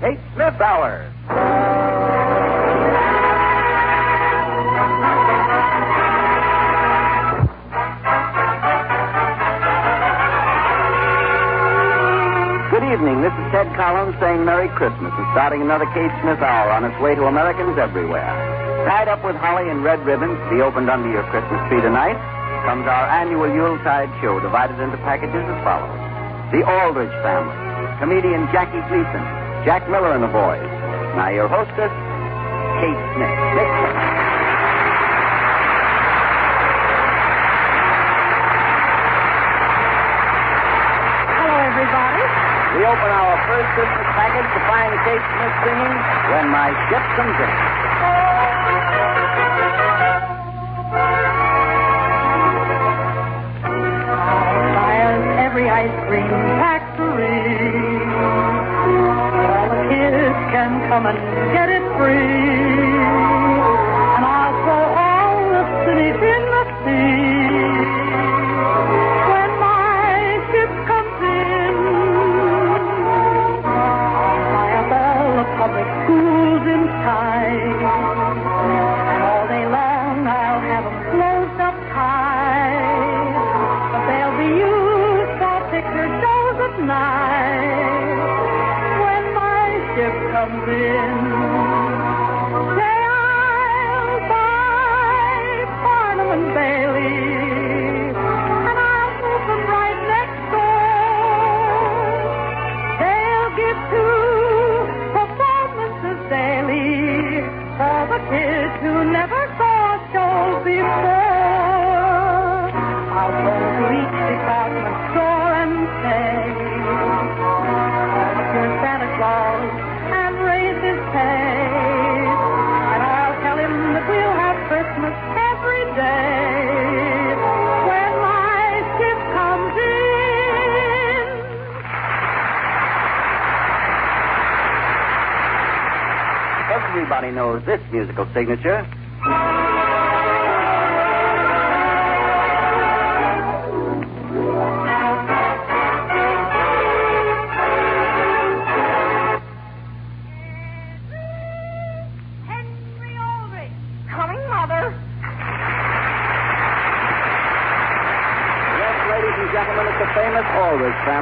Kate Smith Hour. Good evening. This is Ted Collins saying Merry Christmas and starting another Kate Smith Hour on its way to Americans everywhere. Tied up with holly and red ribbons to be opened under your Christmas tree tonight comes our annual Yuletide show divided into packages as follows. The Aldrich Family, comedian Jackie Gleason, Jack Miller and the boys. Now your hostess, Kate Smith. Smith. Hello, everybody. We open our first Christmas package to find Kate Smith singing When My Ship Comes In. Everybody this musical signature.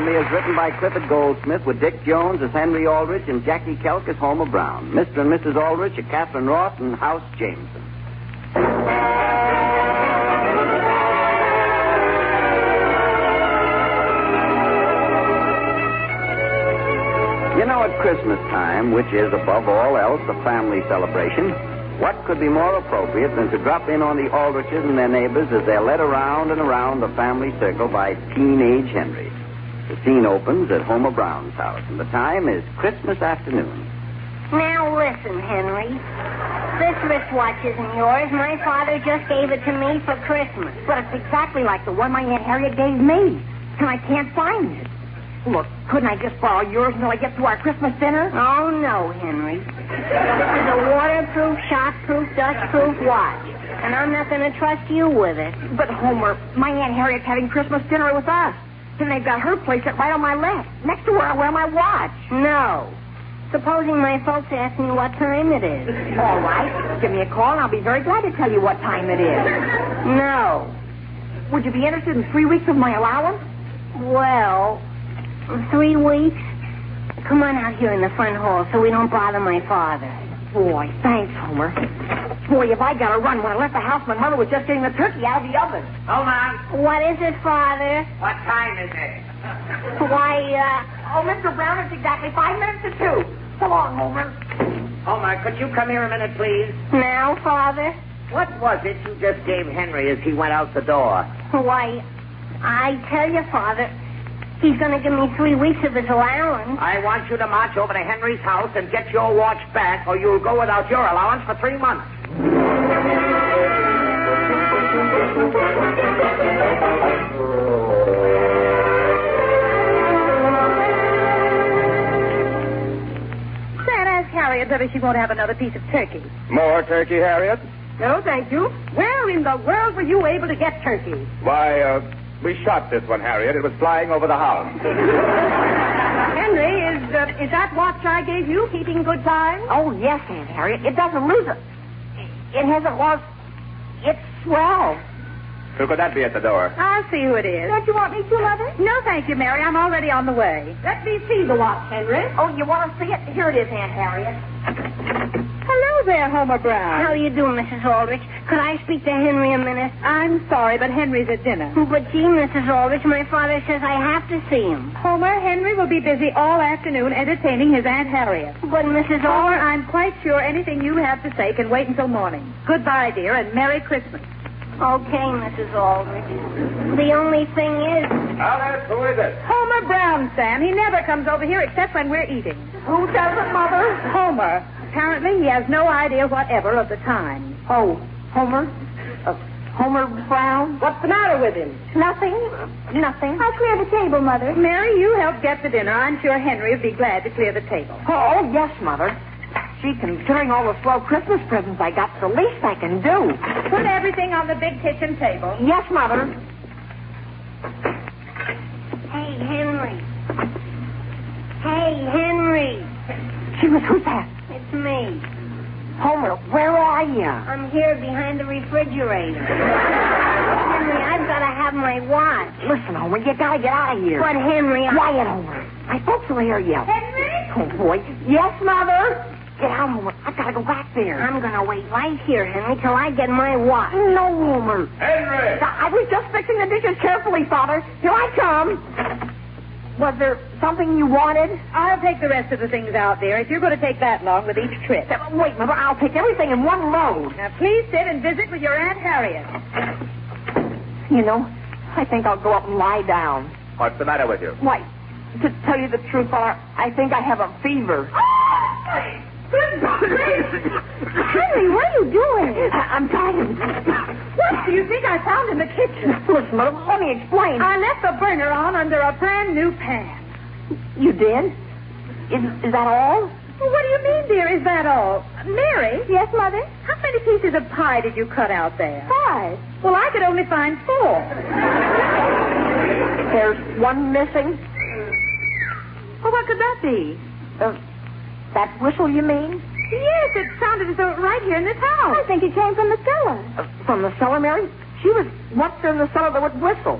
As written by Clifford Goldsmith with Dick Jones as Henry Aldrich and Jackie Kelk as Homer Brown. Mr. and Mrs. Aldrich are Katharine Raht and House Jameson. You know, at Christmas time, which is above all else a family celebration, what could be more appropriate than to drop in on the Aldriches and their neighbors as they're led around and around the family circle by teenage Henry? The scene opens at Homer Brown's house, and the time is Christmas afternoon. Now listen, Henry. This wristwatch isn't yours. My father just gave it to me for Christmas. But it's exactly like the one my Aunt Harriet gave me. And I can't find it. Look, couldn't I just borrow yours until I get to our Christmas dinner? Oh, no, Henry. This is a waterproof, shockproof, dustproof watch. And I'm not going to trust you with it. But, Homer, my Aunt Harriet's having Christmas dinner with us. And they've got her placement right on my left, next to where I wear my watch. No. Supposing my folks ask me what time it is. All right. Give me a call, and I'll be very glad to tell you what time it is. No. Would you be interested in three weeks of my allowance? Well, three weeks? Come on out here in the front hall so we don't bother my father. Boy, thanks, Homer. Boy, if I got to run. When I left the house, my mother was just getting the turkey out of the oven. Hold on. What is it, Father? What time is it? Why, uh, Oh, Mr. Brown, it's exactly five minutes to two. So long, Homer. Homer, could you come here a minute, please? now, Father? What was it you just gave Henry as he went out the door? Why, I tell you, Father, he's going to give me three weeks of his allowance. I want you to march over to Henry's house and get your watch back, or you'll go without your allowance for three months. Dad, ask Harriet whether she won't have another piece of turkey. More turkey, Harriet? No, thank you. Where in the world were you able to get turkey? Why, uh, we shot this one, Harriet. It was flying over the house. Henry, is uh, is that watch I gave you keeping good time? Oh, yes, Aunt Harriet. It doesn't lose it. It hasn't lost. It's swell. Who could that be at the door? I'll see who it is. Don't you want me to, Mother? No, thank you, Mary. I'm already on the way. Let me see the watch, Henry. Oh, you want to see it? Here it is, Aunt Harriet. Hello there, Homer Brown. How are you doing, Mrs. Aldrich? Could I speak to Henry a minute? I'm sorry, but Henry's at dinner. But gee, Mrs. Aldrich, my father says I have to see him. Homer, Henry will be busy all afternoon entertaining his Aunt Harriet. But Mrs. Homer, Aldrich... I'm quite sure anything you have to say can wait until morning. Goodbye, dear, and Merry Christmas. Okay, Mrs. Aldrich. The only thing is... Alice, who is it? Homer Brown, Sam. He never comes over here except when we're eating. Who doesn't, Mother? Homer. Apparently, he has no idea whatever of the time. Oh, Homer? Uh, Homer Brown? What's the matter with him? Nothing. Nothing. I'll clear the table, Mother. Mary, you help get the dinner. I'm sure Henry would be glad to clear the table. Oh, yes, Mother. Gee, considering all the slow Christmas presents I got, the least I can do. Put everything on the big kitchen table. Yes, Mother. Hey, Henry. Hey, Henry. She was, who's that? It's me. Homer, where are you? I'm here behind the refrigerator. Henry, I've got to have my watch. Listen, Homer, you gotta get out of here. But, Henry, I... Quiet, Homer. My folks will hear you. Henry? Oh, boy. Yes, Mother? Get out, Homer. I've got to go back there. I'm going to wait right here, Henry, till I get my watch. No, Homer. Henry! I was just fixing the dishes carefully, Father. Here I come. Was there something you wanted? I'll take the rest of the things out there if you're going to take that long with each trip. Wait, Mother. I'll take everything in one load. Now, please sit and visit with your Aunt Harriet. You know, I think I'll go up and lie down. What's the matter with you? Why, to tell you the truth, Father, I think I have a fever. Henry, what are you doing? I- I'm tired. What do you think I found in the kitchen? Listen, Mother, let me explain. I left the burner on under a brand new pan. You did? Is, is that all? Well, what do you mean, dear? Is that all? Mary? Yes, Mother? How many pieces of pie did you cut out there? Five. Well, I could only find four. There's one missing. Well, what could that be? Uh, that whistle, you mean? Yes, it sounded as though it right here in this house. I think it came from the cellar. Uh, from the cellar, Mary? She was what's in the cellar that would whistle?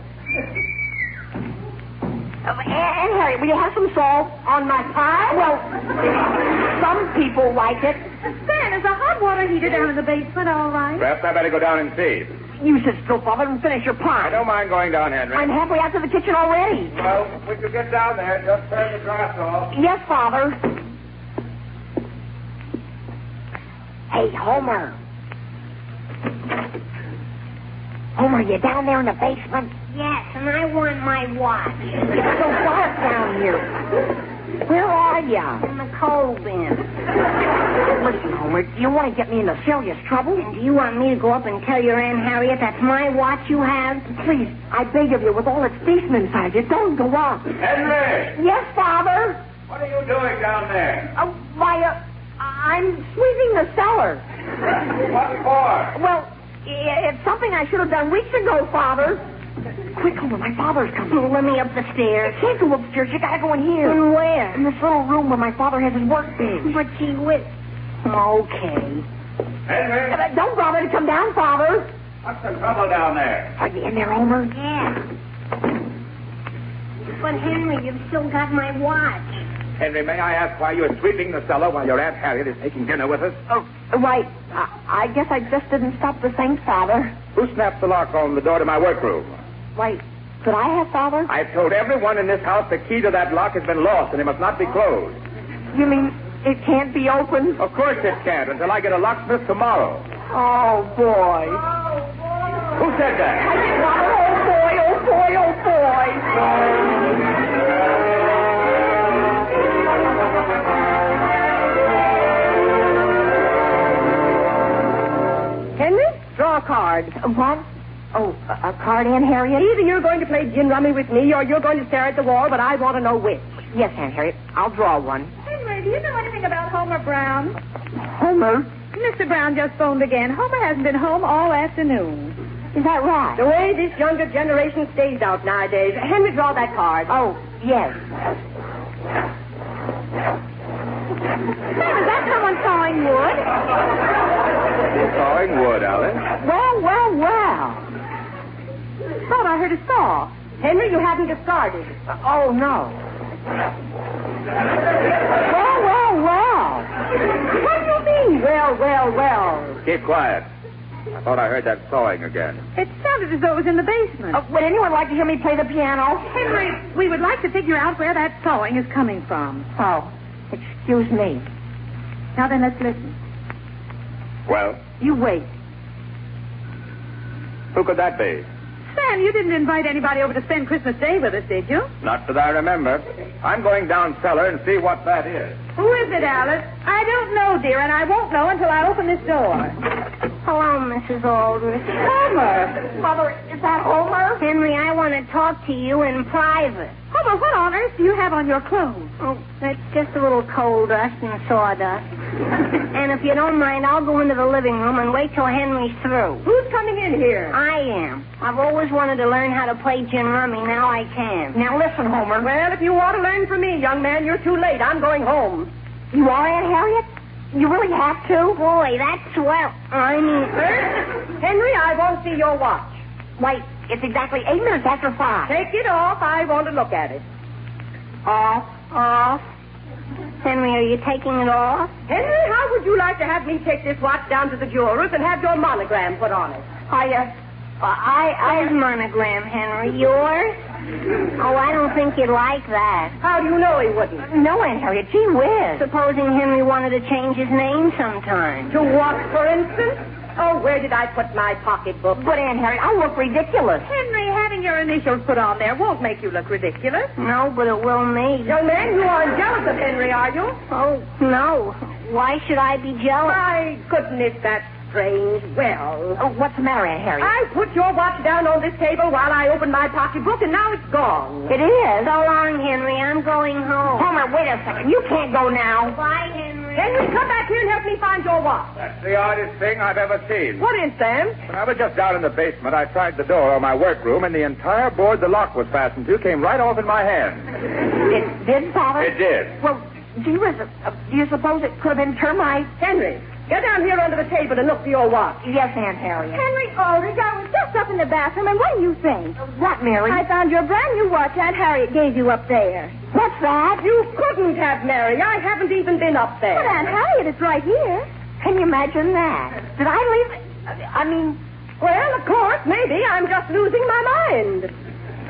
Uh, and, and Harry, will you have some salt on my pie? Well, some people like it. Sam, is the hot water heater down in the basement all right? Perhaps I better go down and see. You sit still, Father, and finish your pie. I don't mind going down, Henry. I'm halfway out to the kitchen already. Well, when you get down there, just turn the glass off. Yes, Father. Hey, Homer. Homer, you down there in the basement? Yes, and I want my watch. It's so dark down here. Where are you? In the coal bin. Listen, Homer, do you want to get me into serious trouble? And do you want me to go up and tell your Aunt Harriet that's my watch you have? Please, I beg of you, with all its decent inside you, don't go up. Henry! Yes, Father. What are you doing down there? Uh, why, uh, I'm sweeping the cellar. What for? Well, it's something I should have done weeks ago, Father. Quick, Homer, my father's coming. Oh, let me up the stairs. You Can't go upstairs. You gotta go in here. And where? In this little room where my father has his workbench. But gee whiz. Okay. Henry! Uh, Don't bother to come down, Father. What's the trouble down there? Are you in there, Homer? Yeah. But Henry, you've still got my watch. Henry, may I ask why you're sweeping the cellar while your Aunt Harriet is taking dinner with us? Oh, why, I, I guess I just didn't stop to think, Father. Who snapped the lock on the door to my workroom? Why, could I have, Father? I've told everyone in this house the key to that lock has been lost and it must not be closed. You mean it can't be opened? Of course it can't until I get a locksmith tomorrow. Oh, boy. Who said that? I. Oh, boy. oh boy, oh boy. A. What? Oh, a, a card, Aunt Harriet? Either you're going to play gin rummy with me or you're going to stare at the wall, but I want to know which. Yes, Aunt Harriet. I'll draw one. Henry, do you know anything about Homer Brown? Homer? Mr. Brown just phoned again. Homer hasn't been home all afternoon. Is that right? The way this younger generation stays out nowadays. Henry, draw that card. Oh, yes. Is that someone sawing wood? Sawing wood, Alice. Well, well, well. Thought I heard a saw. Henry, you haven't discarded. Oh, no. Well, well, well. What do you mean, well, well, well? Keep quiet. I thought I heard that sawing again. It sounded as though it was in the basement. Uh, would anyone like to hear me play the piano? Henry, we would like to figure out where that sawing is coming from. Oh, excuse me. Now then, let's listen. Well, You wait. who could that be? Sam, you didn't invite anybody over to spend Christmas Day with us, did you? Not that I remember. I'm going down cellar and see what that is. Who is it, Alice? I don't know, dear, and I won't know until I open this door. Hello, Mrs. Aldrich. Homer! Mother, is that Homer? Henry, I want to talk to you in private. Homer, what on earth do you have on your clothes? Oh, that's just a little coal dust and sawdust. and if you don't mind, I'll go into the living room and wait till Henry's through. Who's coming in here? I am. I've always wanted to learn how to play gin rummy. Now I can. Now listen, Homer. Well, if you want to learn from me, young man, you're too late. I'm going home. You are, Aunt Harriet? You really have to? Boy, that's swell. I mean, Henry, I won't see your watch. wait. It's exactly eight minutes after five. Take it off. I want to look at it. Off. Off. Henry, are you taking it off? Henry, how would you like to have me take this watch down to the jeweler's and have your monogram put on it? I, uh, I, I... Whose monogram, Henry? Yours? Oh, I don't think you'd like that. How do you know he wouldn't? No, Aunt Harriet, gee whiz. Supposing Henry wanted to change his name sometime. To what, for instance? Oh, where did I put my pocketbook? But, Aunt Harriet, I look ridiculous. Henry, having your initials put on there won't make you look ridiculous. No, but it will me. Young man, you aren't jealous of Henry, are you? Oh, no. Why should I be jealous? My goodness, that's strange. Well, Oh, what's the matter, Aunt Harriet? I put your watch down on this table while I opened my pocketbook, and now it's gone. It is. So long, Henry. I'm going home. Homer, wait a second. You can't go now. Bye, Henry. Henry, come back here and help me find your watch. That's the oddest thing I've ever seen. What is, Sam? When I was just down in the basement, I tried the door of my workroom, and the entire board the lock was fastened to came right off in my hand. It did, Father? It did. Well, gee whiz, uh, do you suppose it could have been termites? Henry, get down here under the table and look for your watch. Yes, Aunt Harriet. Henry Aldrich, I was just up in the bathroom, and what do you think? What, Mary? I found your brand new watch Aunt Harriet gave you up there. What's that? You couldn't have, Mary. I haven't even been up there. But Aunt Harriet, it's right here. Can you imagine that? Did I leave it? I mean, Well, of course, maybe. I'm just losing my mind.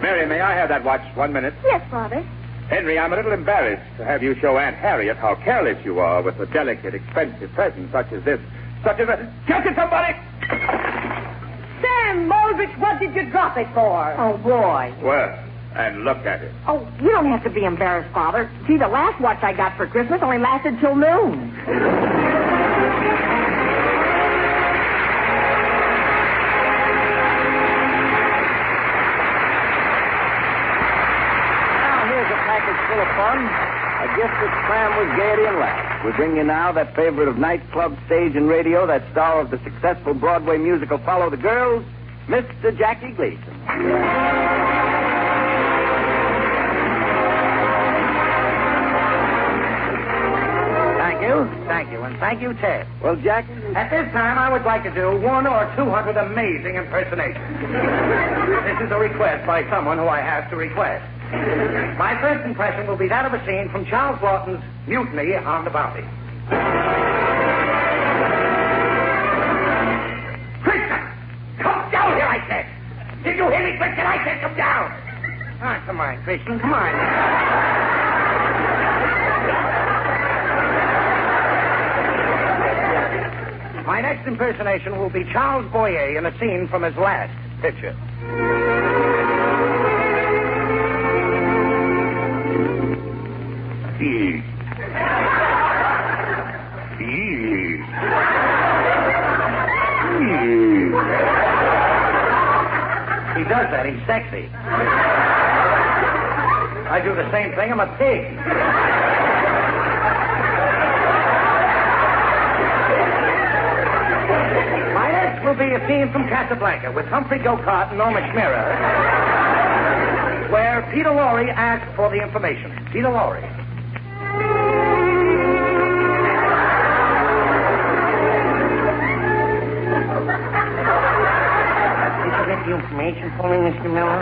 Mary, may I have that watch one minute? Yes, Father. Henry, I'm a little embarrassed to have you show Aunt Harriet how careless you are with a delicate, expensive present such as this. Such as a... Catch it, somebody! Sam Aldrich, what did you drop it for? oh, boy. Well, and look at it. Oh, you don't have to be embarrassed, Father. See, the last watch I got for Christmas only lasted till noon. A gift that's crammed with gaiety and laughs. We bring you now that favorite of nightclub, stage, and radio, that star of the successful Broadway musical Follow the Girls, Mr. Jackie Gleason. Thank you. Thank you. And thank you, Ted. Well, Jackie, At this time, I would like to do one or two hundred amazing impersonations. this is a request by someone who I have to request. My first impression will be that of a scene from Charles Laughton's Mutiny on the Bounty. Christian! Come down here, I said! Did you hear me, Christian? I said come down! Ah, come on, Christian, come on. My next impersonation will be Charles Boyer in a scene from his last picture. Sexy. I do the same thing. I'm a pig. My next will be a scene from Casablanca with Humphrey Gocart and Norma Schmirra, where Peter Lorre asks for the information. Peter Lorre. The information for me, Mr. Miller?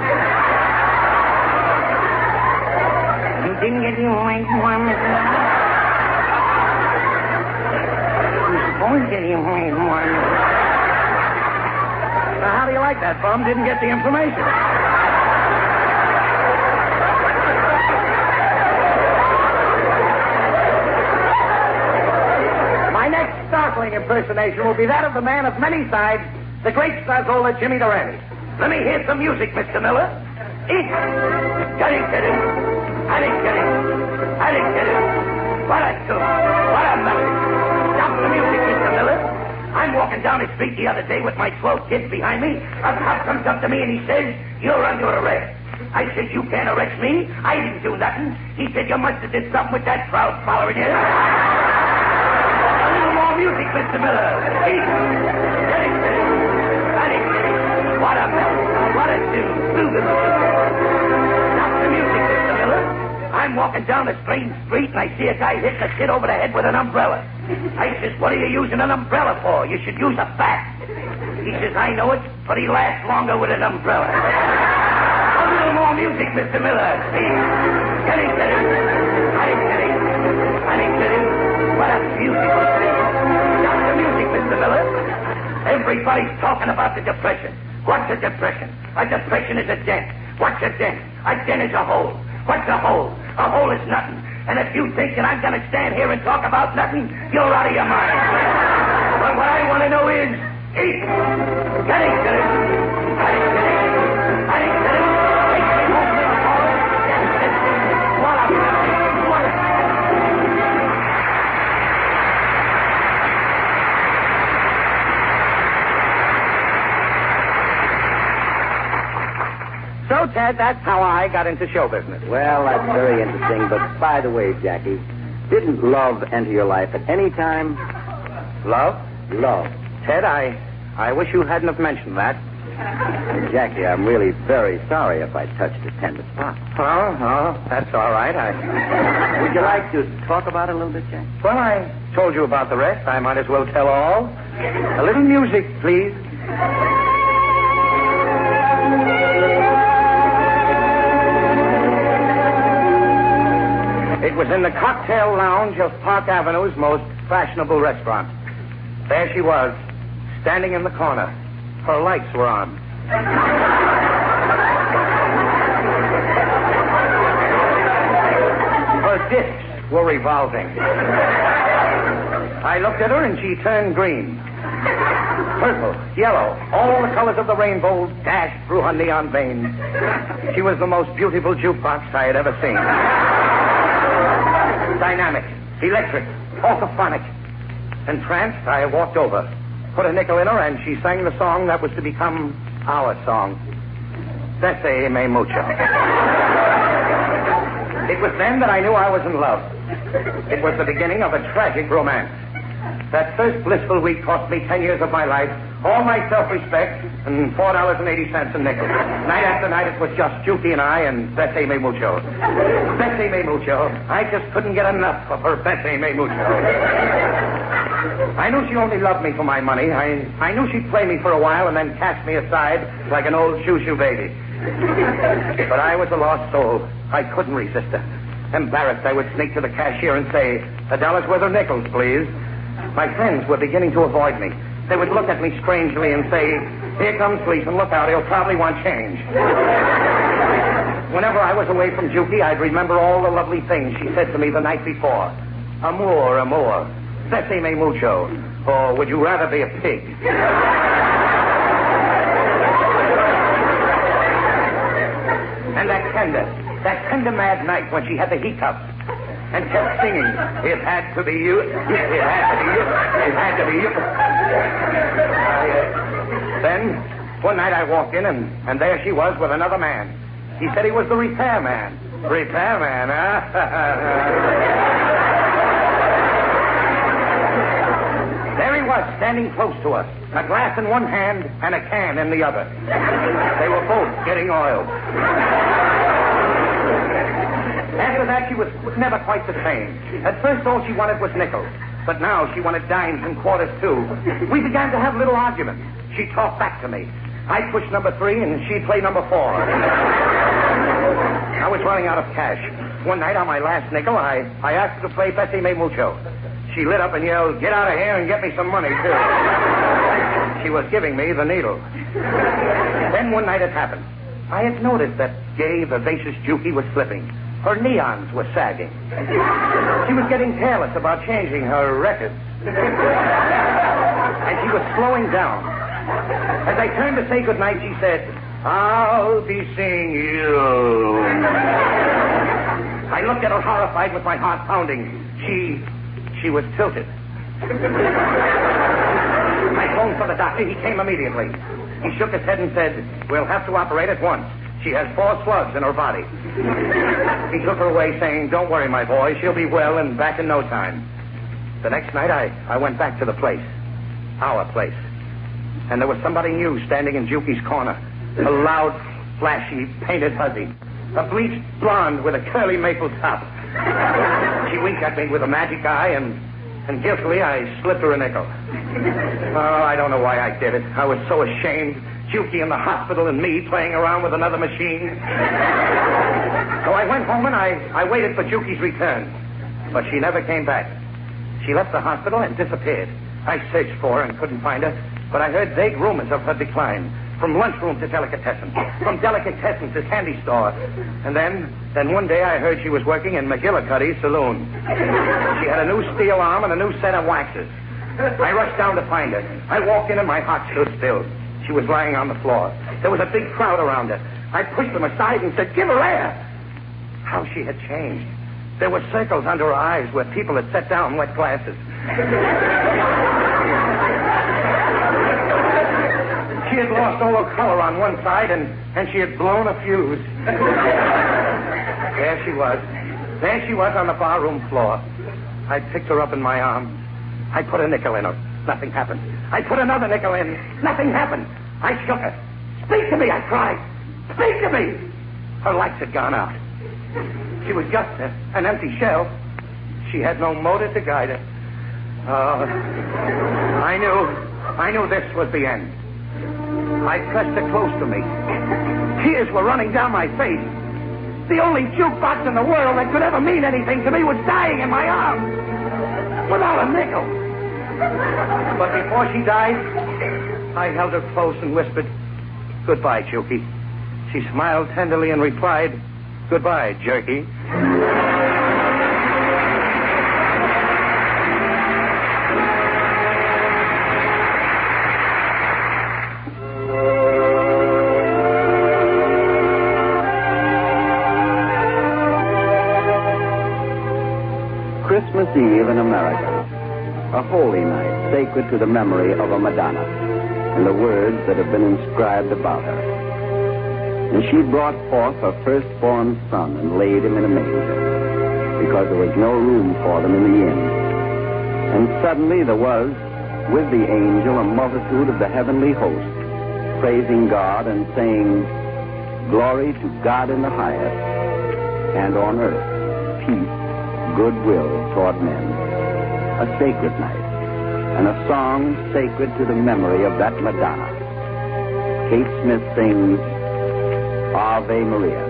You didn't get the information for me, Mr. Miller? You supposed to get the information for me. Now, how do you like that, bum? Didn't get the information. My next startling impersonation will be that of the man of many sides, the great Schnozzola Jimmy Durante. Let me hear some music, Mr. Miller. Eat. Get it, get it. I didn't get it. I didn't get it. What a tune. What a melody. Stop the music, Mr. Miller. I'm walking down the street the other day with my 12 kids behind me. A cop comes up to me and he says, You're under arrest. I said, You can't arrest me. I didn't do nothing. He said, You must have did something with that crowd following you. A little more music, Mr. Miller. Eat. Get it, get it. Get it, get it. What a melody. Miller. Stop the music, Mr. Miller. I'm walking down a strange street and I see a guy hitting a kid over the head with an umbrella. I says, what are you using an umbrella for? You should use a bat. He says, I know it, but he lasts longer with an umbrella. A little more music, Mr. Miller. See? Get it, get it. I get it. I get it. What a beautiful thing. Stop the music, Mr. Miller. Everybody's talking about the depression. What's a depression? A depression is a dent. What's a dent? A dent is a hole. What's a hole? A hole is nothing. And if you think that I'm going to stand here and talk about nothing, you're out of your mind. But what I want to know is, eat. Get it, get it. Get it, get it. Ted, that's how I got into show business. Well, that's very interesting. But by the way, Jackie, didn't love enter your life at any time? Love? Love. Ted, I, I wish you hadn't have mentioned that. And Jackie, I'm really very sorry if I touched a tender spot. Oh, oh, that's all right. I, Would you like to talk about it a little bit, Jackie? well, I told you about the rest. I might as well tell all. A little music, please. Was in the cocktail lounge of Park Avenue's most fashionable restaurant. There she was, standing in the corner. Her lights were on. Her discs were revolving. I looked at her and she turned green. Purple, yellow, all the colors of the rainbow dashed through her neon veins. She was the most beautiful jukebox I had ever seen. Dynamic, electric, orthophonic. Entranced, I walked over, put a nickel in her, and she sang the song that was to become our song. Bessie me mucho. It was then that I knew I was in love. It was the beginning of a tragic romance. That first blissful week cost me ten years of my life, all my self-respect, and four dollars and eighty cents a nickel. Night after night, it was just Jukie and I and Bessie me mucho. Bessie me mucho. I just couldn't get enough of her Bessie me mucho. I knew she only loved me for my money. I, I knew she'd play me for a while and then cast me aside like an old shoo-shoo baby. But I was a lost soul. I couldn't resist her. Embarrassed, I would sneak to the cashier and say, a dollar's worth of nickels, please. My friends were beginning to avoid me. They would look at me strangely and say, here comes Gleason, look out, he'll probably want change. Whenever I was away from Jukie, I'd remember all the lovely things she said to me the night before. Amour, amour. Bessie me mucho. Or would you rather be a pig? And that tender, that tender mad night when she had the hiccups and kept singing, it had to be you, it had to be you, it had to be you. Then, One night I walked in, and, and there she was with another man. He said he was the repairman. Repairman, huh? there he was, standing close to us, a glass in one hand and a can in the other. They were both getting oiled. After that, she was never quite the same. At first, all she wanted was nickels. But now she wanted dimes and quarters, too. We began to have little arguments. She talked back to me. I pushed number three, and she'd play number four. I was running out of cash. One night on my last nickel, I, I asked her to play Bessie Me Mucho. She lit up and yelled, Get out of here and get me some money, too. She was giving me the needle. Then one night it happened. I had noticed that gay, vivacious Jukie was slipping. Her neons were sagging. She was getting careless about changing her records. And she was slowing down. As I turned to say goodnight, she said, I'll be seeing you. I looked at her horrified with my heart pounding. She, she was tilted. I phoned for the doctor. He came immediately. He shook his head and said, We'll have to operate at once. She has four slugs in her body. He took her away, saying, Don't worry, my boy. She'll be well and back in no time. The next night, I, I went back to the place. Our place. And there was somebody new standing in Jukie's corner. A loud, flashy, painted hussy. A bleached blonde with a curly maple top. She winked at me with a magic eye, and, and guiltily I slipped her a nickel. Oh, I don't know why I did it. I was so ashamed. Jukie in the hospital and me playing around with another machine. So I went home and I, I waited for Jukie's return. But she never came back. She left the hospital and disappeared. I searched for her and couldn't find her, but I heard vague rumors of her decline. From lunchroom to delicatessen, from delicatessen to candy store. And then, then one day I heard she was working in McGillicuddy's saloon. She had a new steel arm and a new set of waxes. I rushed down to find her. I walked in and my heart stood still. She was lying on the floor. There was a big crowd around her. I pushed them aside and said, Give her air. How she had changed. There were circles under her eyes where people had set down wet glasses. She had lost all her color on one side, and, and she had blown a fuse. there she was. There she was on the barroom floor. I picked her up in my arms. I put a nickel in her. Nothing happened. I put another nickel in. Nothing happened. I shook her. Speak to me, I cried. Speak to me. Her lights had gone out. She was just a, an empty shell. She had no motor to guide her. Oh, uh, I knew, I knew this was the end. I pressed her close to me. Tears were running down my face. The only jukebox in the world that could ever mean anything to me was dying in my arms. Without a nickel. But before she died, I held her close and whispered, Goodbye, Jukie. She smiled tenderly and replied, Goodbye, Jerky. Holy night sacred to the memory of a Madonna and the words that have been inscribed about her. And she brought forth her firstborn son and laid him in a manger because there was no room for them in the inn. And suddenly there was, with the angel, a multitude of the heavenly host, praising God and saying, Glory to God in the highest, and on earth, peace, goodwill toward men. A sacred night, and a song sacred to the memory of that Madonna. Kate Smith sings Ave Maria.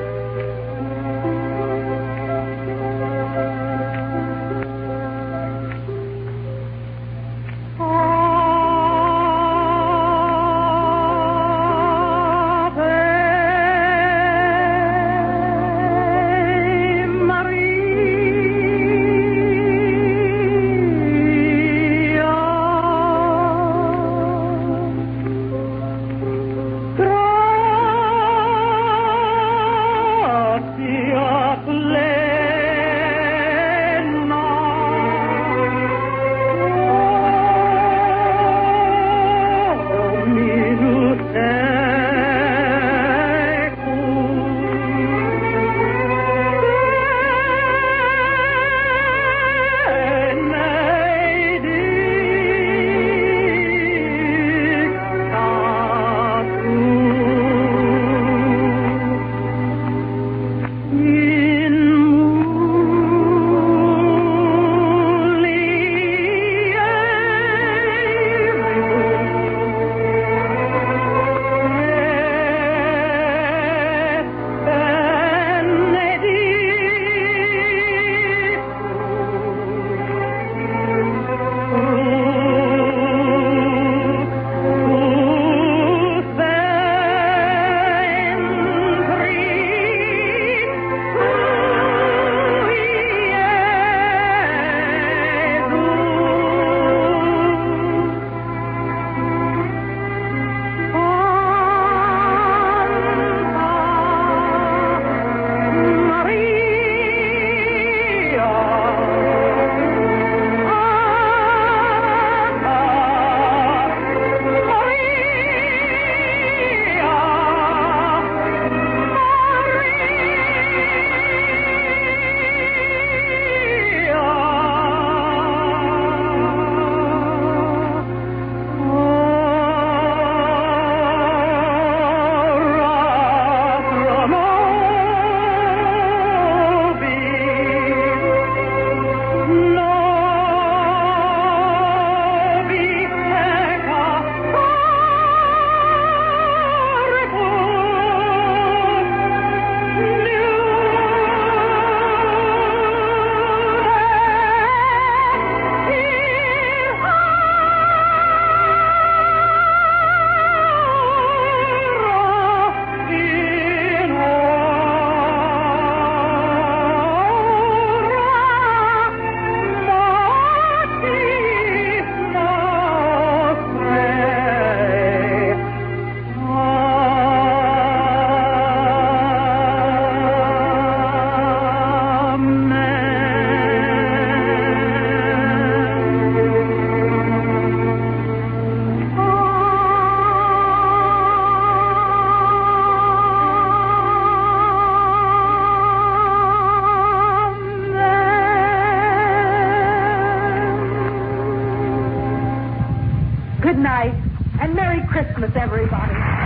night, and Merry Christmas, everybody.